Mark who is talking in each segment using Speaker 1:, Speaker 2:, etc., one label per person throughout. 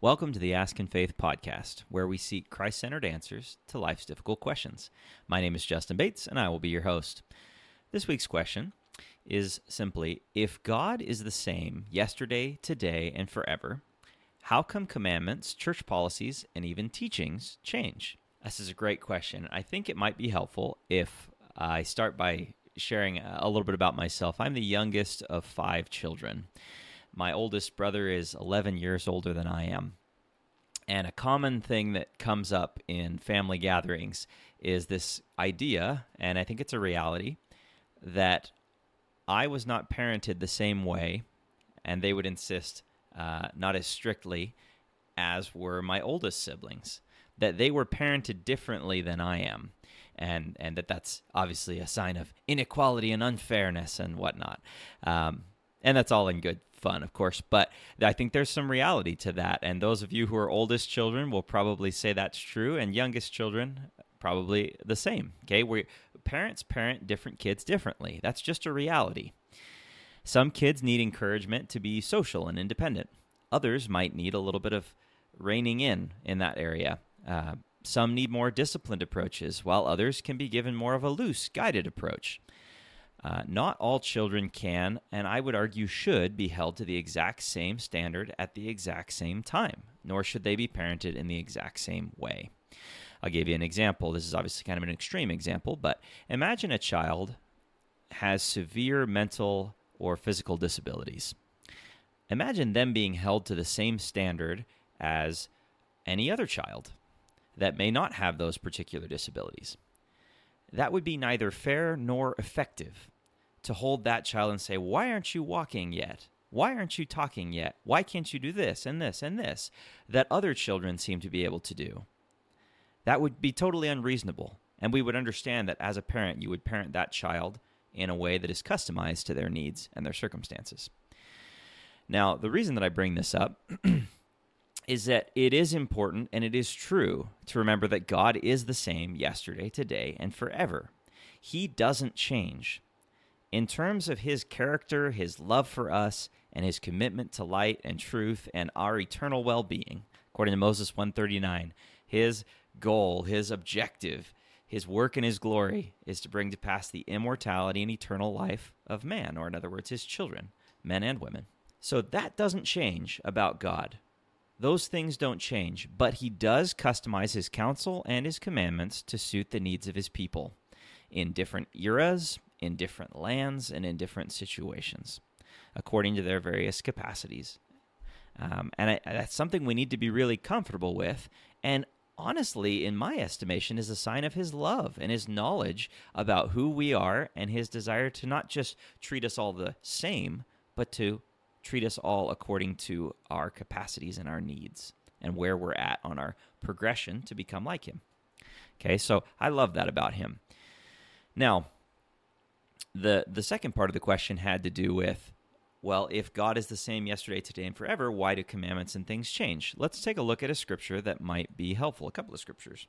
Speaker 1: Welcome to the Ask in Faith podcast, where we seek Christ centered answers to life's difficult questions. My name is Justin Bates, and I will be your host. This week's question is simply If God is the same yesterday, today, and forever, how come commandments, church policies, and even teachings change? This is a great question. I think it might be helpful if I start by sharing a little bit about myself. I'm the youngest of five children. My oldest brother is 11 years older than I am. And a common thing that comes up in family gatherings is this idea, and I think it's a reality, that I was not parented the same way, and they would insist uh, not as strictly as were my oldest siblings, that they were parented differently than I am. And, and that that's obviously a sign of inequality and unfairness and whatnot. Um, and that's all in good fun, of course. But I think there's some reality to that. And those of you who are oldest children will probably say that's true, and youngest children probably the same. Okay, we parents parent different kids differently. That's just a reality. Some kids need encouragement to be social and independent. Others might need a little bit of reining in in that area. Uh, some need more disciplined approaches, while others can be given more of a loose, guided approach. Uh, not all children can, and I would argue should, be held to the exact same standard at the exact same time, nor should they be parented in the exact same way. I'll give you an example. This is obviously kind of an extreme example, but imagine a child has severe mental or physical disabilities. Imagine them being held to the same standard as any other child that may not have those particular disabilities that would be neither fair nor effective to hold that child and say, Why aren't you walking yet? Why aren't you talking yet? Why can't you do this and this and this that other children seem to be able to do? That would be totally unreasonable. And we would understand that as a parent, you would parent that child in a way that is customized to their needs and their circumstances. Now, the reason that I bring this up is that it is important and it is true to remember that God is the same yesterday, today, and forever. He doesn't change. In terms of his character, his love for us, and his commitment to light and truth and our eternal well being, according to Moses 139, his goal, his objective, his work and his glory is to bring to pass the immortality and eternal life of man, or in other words, his children, men and women. So that doesn't change about God. Those things don't change, but he does customize his counsel and his commandments to suit the needs of his people in different eras, in different lands, and in different situations, according to their various capacities. Um, and I, that's something we need to be really comfortable with. And honestly, in my estimation, is a sign of his love and his knowledge about who we are and his desire to not just treat us all the same, but to treat us all according to our capacities and our needs and where we're at on our progression to become like him. Okay, so I love that about him. Now, the the second part of the question had to do with well, if God is the same yesterday, today, and forever, why do commandments and things change? Let's take a look at a scripture that might be helpful, a couple of scriptures.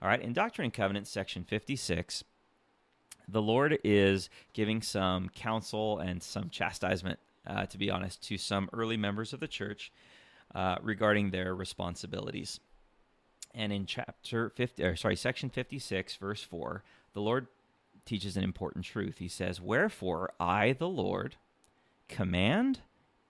Speaker 1: All right, in Doctrine and Covenants, section 56, the Lord is giving some counsel and some chastisement uh, to be honest, to some early members of the church uh, regarding their responsibilities. And in chapter 50, or sorry, section 56, verse 4, the Lord teaches an important truth. He says, Wherefore I, the Lord, command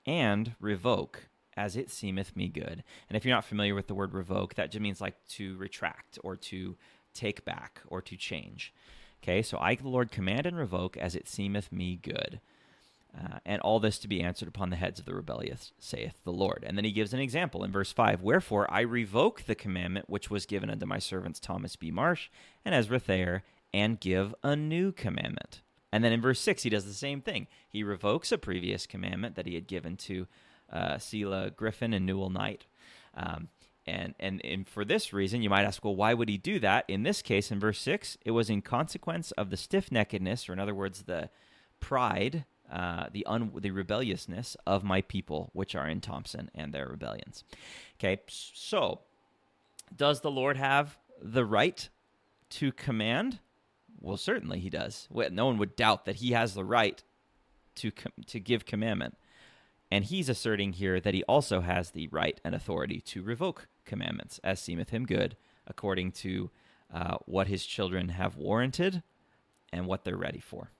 Speaker 1: and revoke as it seemeth me good. And if you're not familiar with the word revoke, that just means like to retract or to take back or to change. Okay, so I, the Lord, command and revoke as it seemeth me good. Uh, and all this to be answered upon the heads of the rebellious, saith the Lord. And then he gives an example in verse 5 Wherefore I revoke the commandment which was given unto my servants Thomas B. Marsh and Ezra Thayre, and give a new commandment. And then in verse 6, he does the same thing. He revokes a previous commandment that he had given to uh, Selah Griffin and Newel Knight. Um, and, and, and for this reason, you might ask, well, why would he do that? In this case, in verse 6, it was in consequence of the stiff neckedness, or in other words, the pride uh, the un- the rebelliousness of my people which are in Thompson and their rebellions. Okay, so does the Lord have the right to command? Well, certainly he does. No one would doubt that he has the right to com- to give commandment. And he's asserting here that he also has the right and authority to revoke commandments, as seemeth him good, according to uh, what his children have warranted and what they're ready for.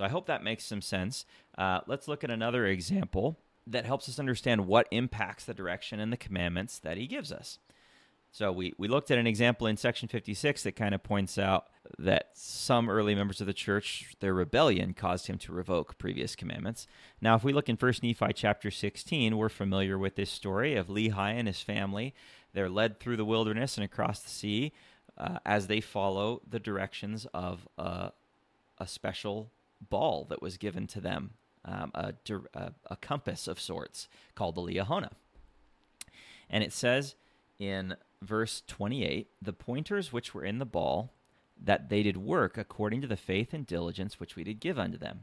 Speaker 1: So I hope that makes some sense. Uh, let's look at another example that helps us understand what impacts the direction and the commandments that he gives us. So we, we looked at an example in section 56 that kind of points out that some early members of the church, their rebellion caused him to revoke previous commandments. Now, if we look in 1 Nephi chapter 16, we're familiar with this story of Lehi and his family. They're led through the wilderness and across the sea uh, as they follow the directions of a, a special ball that was given to them, um, a, a, a compass of sorts called the Liahona. And it says in verse 28 the pointers which were in the ball, that they did work according to the faith and diligence which we did give unto them.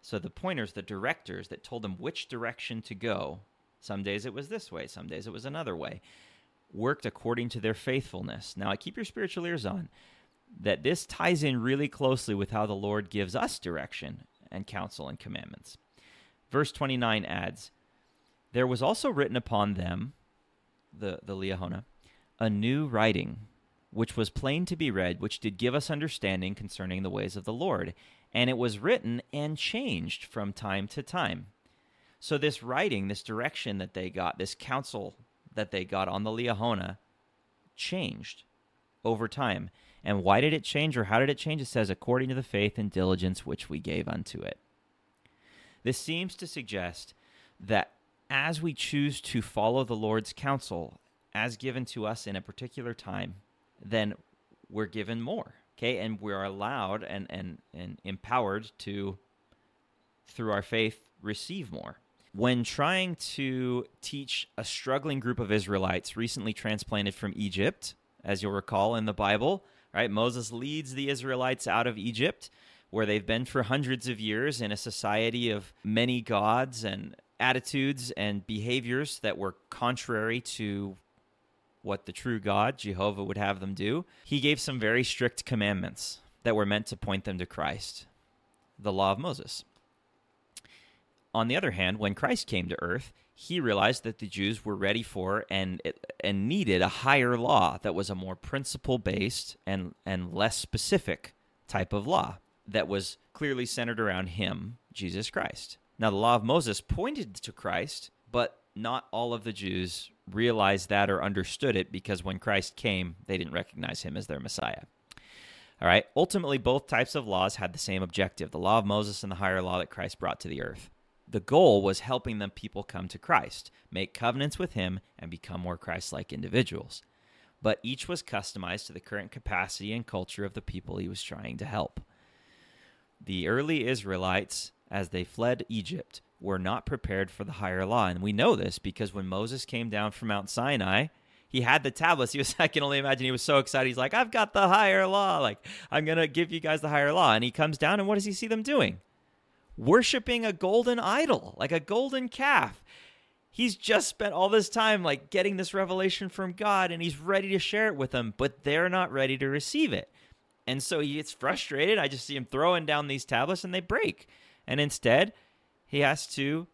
Speaker 1: So the pointers, the directors that told them which direction to go, some days it was this way, some days it was another way, worked according to their faithfulness. Now, I keep your spiritual ears on that this ties in really closely with how the Lord gives us direction and counsel and commandments. Verse 29 adds, There was also written upon them, the, the Liahona, a new writing, which was plain to be read, which did give us understanding concerning the ways of the Lord. And it was written and changed from time to time. So, this writing, this direction that they got, this counsel that they got on the Liahona, changed over time. And why did it change, or how did it change? It says, according to the faith and diligence which we gave unto it. This seems to suggest that as we choose to follow the Lord's counsel as given to us in a particular time, then we're given more. Okay, and we're allowed and, and, and empowered to, through our faith, receive more. When trying to teach a struggling group of Israelites recently transplanted from Egypt, as you'll recall in the Bible, right? Moses leads the Israelites out of Egypt, where they've been for hundreds of years in a society of many gods and attitudes and behaviors that were contrary to what the true God, Jehovah, would have them do. He gave some very strict commandments that were meant to point them to Christ, the law of Moses. On the other hand, when Christ came to earth, he realized that the Jews were ready for and and needed a higher law that was a more principle based and and less specific type of law that was clearly centered around him, Jesus Christ. Now the law of Moses pointed to Christ, but not all of the Jews realized that or understood it because when Christ came, they didn't recognize him as their Messiah. All right. Ultimately, both types of laws had the same objective the law of Moses and the higher law that Christ brought to the earth the goal was helping them people come to Christ, make covenants with him, and become more Christ like individuals. But each was customized to the current capacity and culture of the people he was trying to help. The early Israelites, as they fled Egypt, were not prepared for the higher law. And we know this because when Moses came down from Mount Sinai, he had the tablets. He was, I can only imagine he was so excited. He's like, I've got the higher law. Like, I'm going to give you guys the higher law. And he comes down, and what does he see them doing? Worshiping a golden idol, like a golden calf. He's just spent all this time like getting this revelation from God and he's ready to share it with them, but they're not ready to receive it. And so he gets frustrated. I just see him throwing down these tablets and they break. And instead, he has to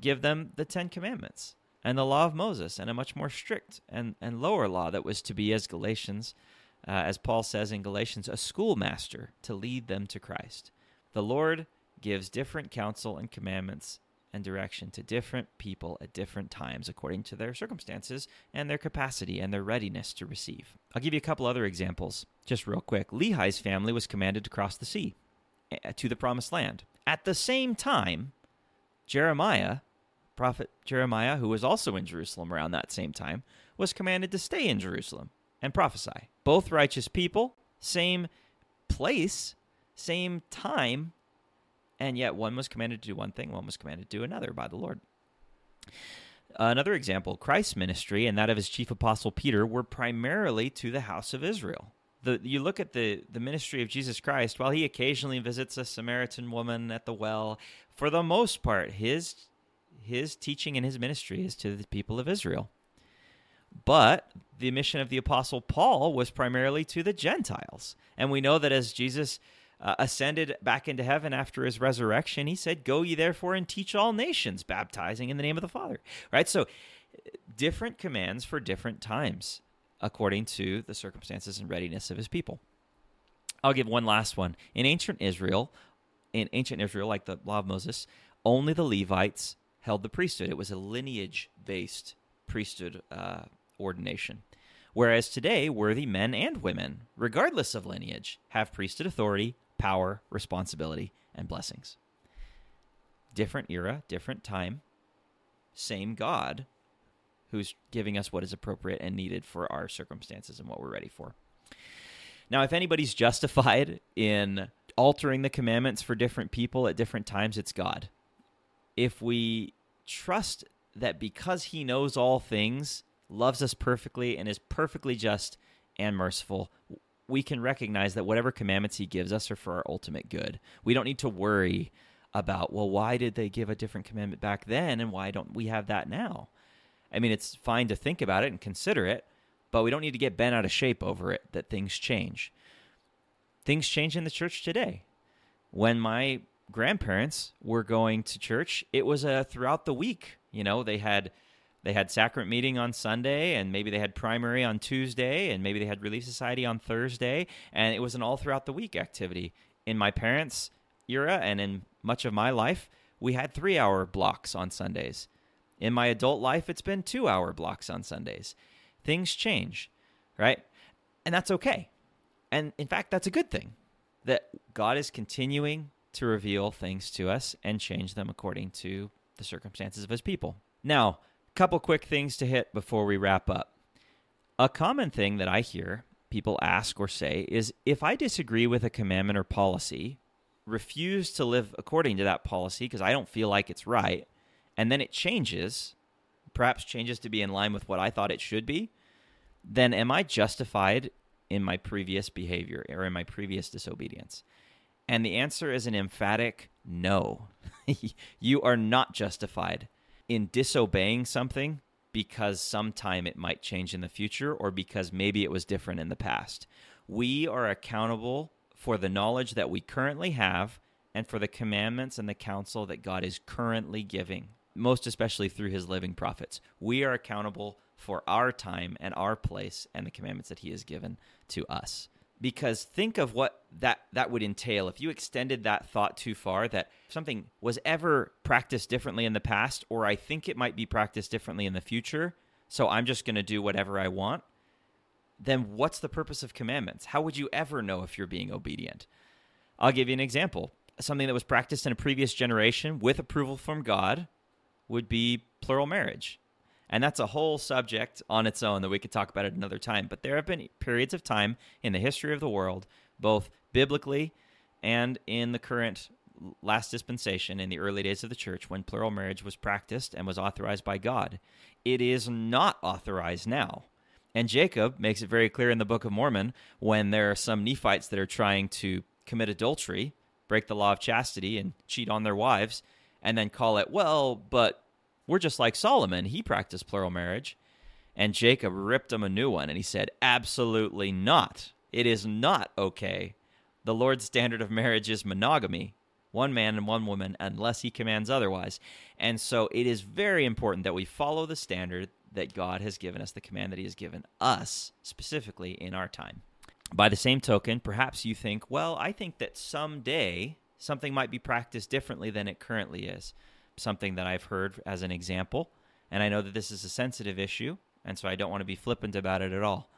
Speaker 1: give them the 10 commandments and the law of Moses and a much more strict and, and lower law that was to be as Galatians uh, as Paul says in Galatians, a schoolmaster to lead them to Christ. The Lord gives different counsel and commandments and direction to different people at different times according to their circumstances and their capacity and their readiness to receive. I'll give you a couple other examples just real quick. Lehi's family was commanded to cross the sea eh, to the promised land. At the same time, Jeremiah, prophet Jeremiah, who was also in Jerusalem around that same time, was commanded to stay in Jerusalem and prophesy. Both righteous people, same place, same time, and yet one was commanded to do one thing, one was commanded to do another by the Lord. Another example, Christ's ministry and that of his chief apostle Peter were primarily to the house of Israel. The, you look at the, the ministry of Jesus Christ, while he occasionally visits a Samaritan woman at the well, for the most part, his, his teaching and his ministry is to the people of Israel. But the mission of the apostle Paul was primarily to the Gentiles. And we know that as Jesus uh, ascended back into heaven after his resurrection, he said, Go ye therefore and teach all nations, baptizing in the name of the Father. Right? So, different commands for different times according to the circumstances and readiness of his people. I'll give one last one. In ancient Israel, in ancient Israel, like the law of Moses, only the Levites held the priesthood. It was a lineage based priesthood uh, ordination. Whereas today, worthy men and women, regardless of lineage, have priesthood authority, power, responsibility, and blessings. Different era, different time, same God who's giving us what is appropriate and needed for our circumstances and what we're ready for. Now, if anybody's justified in altering the commandments for different people at different times, it's God. If we trust that because he knows all things, loves us perfectly, and is perfectly just and merciful, we can recognize that whatever commandments he gives us are for our ultimate good. We don't need to worry about, well, why did they give a different commandment back then and why don't we have that now? I mean, it's fine to think about it and consider it, but we don't need to get bent out of shape over it that things change. Things change in the church today. When my grandparents were going to church, it was a throughout the week. You know, they had they had sacrament meeting on Sunday, and maybe they had primary on Tuesday, and maybe they had Relief Society on Thursday, and it was an all throughout the week activity. In my parents' era and in much of my life, we had three hour blocks on Sundays. In my adult life, it's been two hour blocks on Sundays. Things change, right? And that's okay. And in fact, that's a good thing that God is continuing to reveal things to us and change them according to the circumstances of his people. Now, couple quick things to hit before we wrap up. A common thing that I hear people ask or say is if I disagree with a commandment or policy, refuse to live according to that policy because I don't feel like it's right, and then it changes, perhaps changes to be in line with what I thought it should be, then am I justified in my previous behavior or in my previous disobedience? And the answer is an emphatic no. you are not justified in disobeying something because sometime it might change in the future or because maybe it was different in the past. We are accountable for the knowledge that we currently have and for the commandments and the counsel that God is currently giving, most especially through his living prophets. We are accountable for our time and our place and the commandments that he has given to us because think of what that that would entail. If you extended that thought too far that something was ever practiced differently in the past or I think it might be practiced differently in the future so I'm just going to do whatever I want then what's the purpose of commandments? How would you ever know if you're being obedient? I'll give you an example. Something that was practiced in a previous generation with approval from God would be plural marriage and that's a whole subject on its own that we could talk about at another time. But there have been periods of time in the history of the world, both biblically and in the current last dispensation in the early days of the church, when plural marriage was practiced and was authorized by God. It is not authorized now. And Jacob makes it very clear in the Book of Mormon when there are some Nephites that are trying to commit adultery, break the law of chastity, and cheat on their wives, and then call it, well, but we're just like Solomon. He practiced plural marriage. And Jacob ripped him a new one and he said, Absolutely not. It is not okay. The Lord's standard of marriage is monogamy one man and one woman, unless he commands otherwise. And so it is very important that we follow the standard that God has given us, the command that he has given us specifically in our time. By the same token, perhaps you think, well, I think that someday something might be practiced differently than it currently is something that I've heard as an example. And I know that this is a sensitive issue, and so I don't want to be flippant about it at all.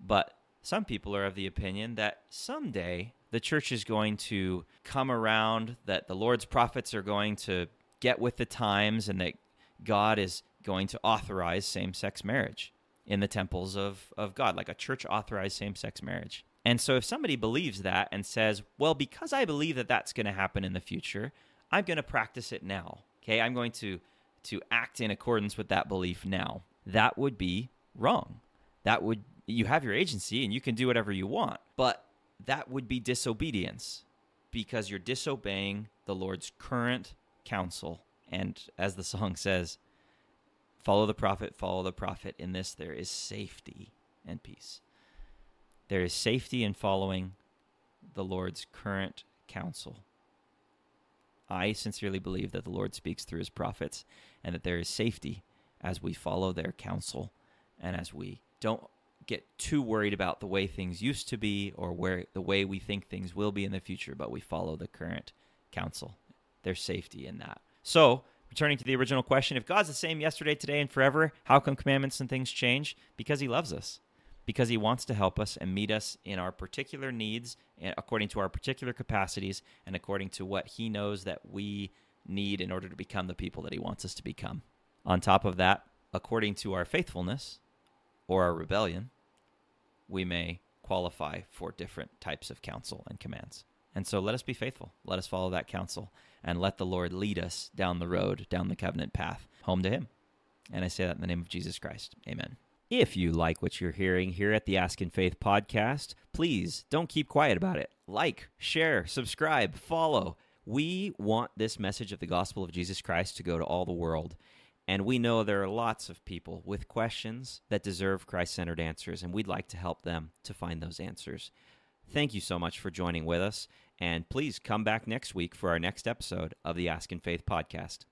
Speaker 1: But some people are of the opinion that someday the church is going to come around, that the Lord's prophets are going to get with the times, and that God is going to authorize same sex marriage in the temples of, of God, like a church authorized same sex marriage. And so if somebody believes that and says, well, because I believe that that's going to happen in the future, I'm going to practice it now. Okay, I'm going to to act in accordance with that belief now. That would be wrong. That would you have your agency and you can do whatever you want, but that would be disobedience because you're disobeying the Lord's current counsel. And as the song says, follow the prophet, follow the prophet. In this, there is safety and peace. There is safety in following the Lord's current counsel. I sincerely believe that the Lord speaks through his prophets and that there is safety as we follow their counsel and as we don't get too worried about the way things used to be or where the way we think things will be in the future, but we follow the current counsel. There's safety in that. So, returning to the original question, if God's the same yesterday, today, and forever, how come commandments and things change? Because he loves us. Because he wants to help us and meet us in our particular needs, eh, according to our particular capacities, and according to what he knows that we need in order to become the people that he wants us to become. On top of that, according to our faithfulness or our rebellion, we may qualify for different types of counsel and commands. And so let us be faithful. Let us follow that counsel and let the Lord lead us down the road, down the covenant path, home to Him. And I say that in the name of Jesus Christ. Amen. If you like what you're hearing here at the Ask in Faith podcast, please don't keep quiet about it. Like, share, subscribe, follow. We want this message of the gospel of Jesus Christ to go to all the world. And we know there are lots of people with questions that deserve Christ centered answers, and we'd like to help them to find those answers. Thank you so much for joining with us, and please come back next week for our next episode of the Ask in Faith podcast.